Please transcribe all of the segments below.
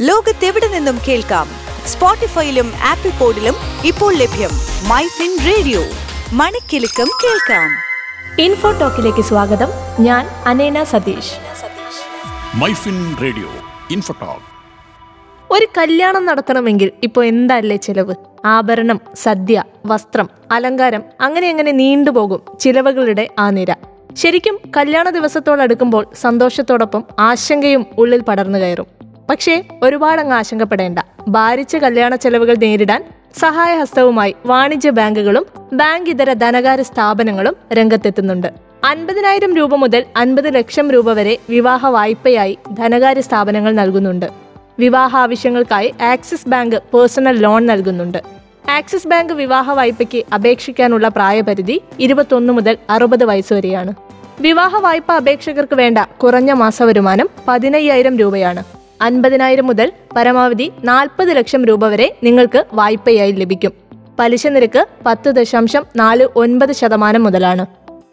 ലോകത്തെവിടെ നിന്നും കേൾക്കാം? സ്പോട്ടിഫൈയിലും ആപ്പിൾ പോഡിലും ഇപ്പോൾ ലഭ്യം മൈ ഫിൻ റേഡിയോ. മണിക്കിലുക്കം കേൾക്കാം. ഇൻഫോ ടോക്കിലേക്ക് സ്വാഗതം. ഞാൻ അനേന Satheesh. Myfin radio info talk. ഒരു കല്യാണം നടത്തണമെങ്കിൽ ഇപ്പോൾ എന്തല്ലേ ചിലവ്? ആഭരണം സദ്യ വസ്ത്രം അലങ്കാരം അങ്ങനെ അങ്ങനെ നീണ്ടുപോകും ചിലവുകളുടെ ആ നിര? ശരിക്കും കല്യാണ ദിവസത്തോടടുക്കുമ്പോൾ സന്തോഷത്തോടൊപ്പം ആശങ്കയും ഉള്ളിൽ പടർന്നു കയറും. പക്ഷേ ഒരുപാടങ്ങ് ആശങ്കപ്പെടേണ്ട. ഭാരിച്ച കല്യാണ ചെലവുകൾ നേരിടാൻ സഹായഹസ്തവുമായി വാണിജ്യ ബാങ്കുകളും ബാങ്ക് ഇതര ധനകാര്യ സ്ഥാപനങ്ങളും രംഗത്തെത്തുന്നുണ്ട്. അൻപതിനായിരം രൂപ മുതൽ അൻപത് ലക്ഷം രൂപ വരെ വിവാഹ വായ്പയായി ധനകാര്യ സ്ഥാപനങ്ങൾ നൽകുന്നുണ്ട്. വിവാഹ ആവശ്യങ്ങൾക്കായി ആക്സിസ് ബാങ്ക് പേഴ്സണൽ ലോൺ നൽകുന്നുണ്ട്. ആക്സിസ് ബാങ്ക് വിവാഹ വായ്പയ്ക്ക് അപേക്ഷിക്കാനുള്ള പ്രായപരിധി ഇരുപത്തൊന്ന് മുതൽ അറുപത് വയസ്സ് വരെയാണ്. വിവാഹ വായ്പ അപേക്ഷകർക്ക് വേണ്ട കുറഞ്ഞ മാസവരുമാനം പതിനയ്യായിരം രൂപയാണ്. അൻപതിനായിരം മുതൽ പരമാവധി നാൽപ്പത് ലക്ഷം രൂപ വരെ നിങ്ങൾക്ക് വായ്പയായി ലഭിക്കും. പലിശ നിരക്ക് പത്ത് ദശാംശം നാല് ഒൻപത് ശതമാനം മുതലാണ്.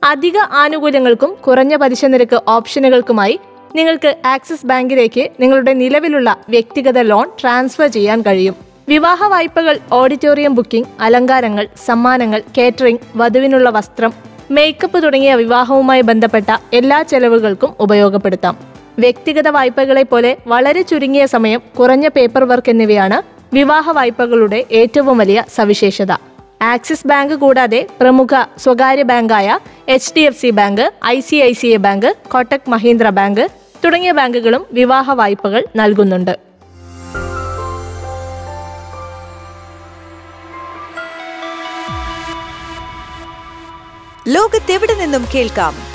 അധിക ആനുകൂല്യങ്ങൾക്കും കുറഞ്ഞ പലിശ നിരക്ക് ഓപ്ഷനുകൾക്കുമായി നിങ്ങൾക്ക് ആക്സിസ് ബാങ്കിലേക്ക് നിങ്ങളുടെ നിലവിലുള്ള വ്യക്തിഗത ലോൺ ട്രാൻസ്ഫർ ചെയ്യാൻ കഴിയും. വിവാഹ വായ്പകൾ ഓഡിറ്റോറിയം ബുക്കിംഗ് അലങ്കാരങ്ങൾ സമ്മാനങ്ങൾ കേറ്ററിംഗ് വധുവിനുള്ള വസ്ത്രം മേക്കപ്പ് തുടങ്ങിയ വിവാഹവുമായി ബന്ധപ്പെട്ട എല്ലാ ചെലവുകൾക്കും ഉപയോഗപ്പെടുത്താം. വ്യക്തിഗത വായ്പകളെ പോലെ വളരെ ചുരുങ്ങിയ സമയം കുറഞ്ഞ പേപ്പർ വർക്ക് എന്നിവയാണ് വിവാഹ വായ്പകളുടെ ഏറ്റവും വലിയ സവിശേഷത. ആക്സിസ് ബാങ്ക് കൂടാതെ പ്രമുഖ സ്വകാര്യ ബാങ്കായ H D F C bank I C I C I bank Kotak Mahindra bank തുടങ്ങിയ ബാങ്കുകളും വിവാഹ വായ്പകൾ നൽകുന്നുണ്ട്. ലോകത്തെവിടെ നിന്നും കേൾക്കാം?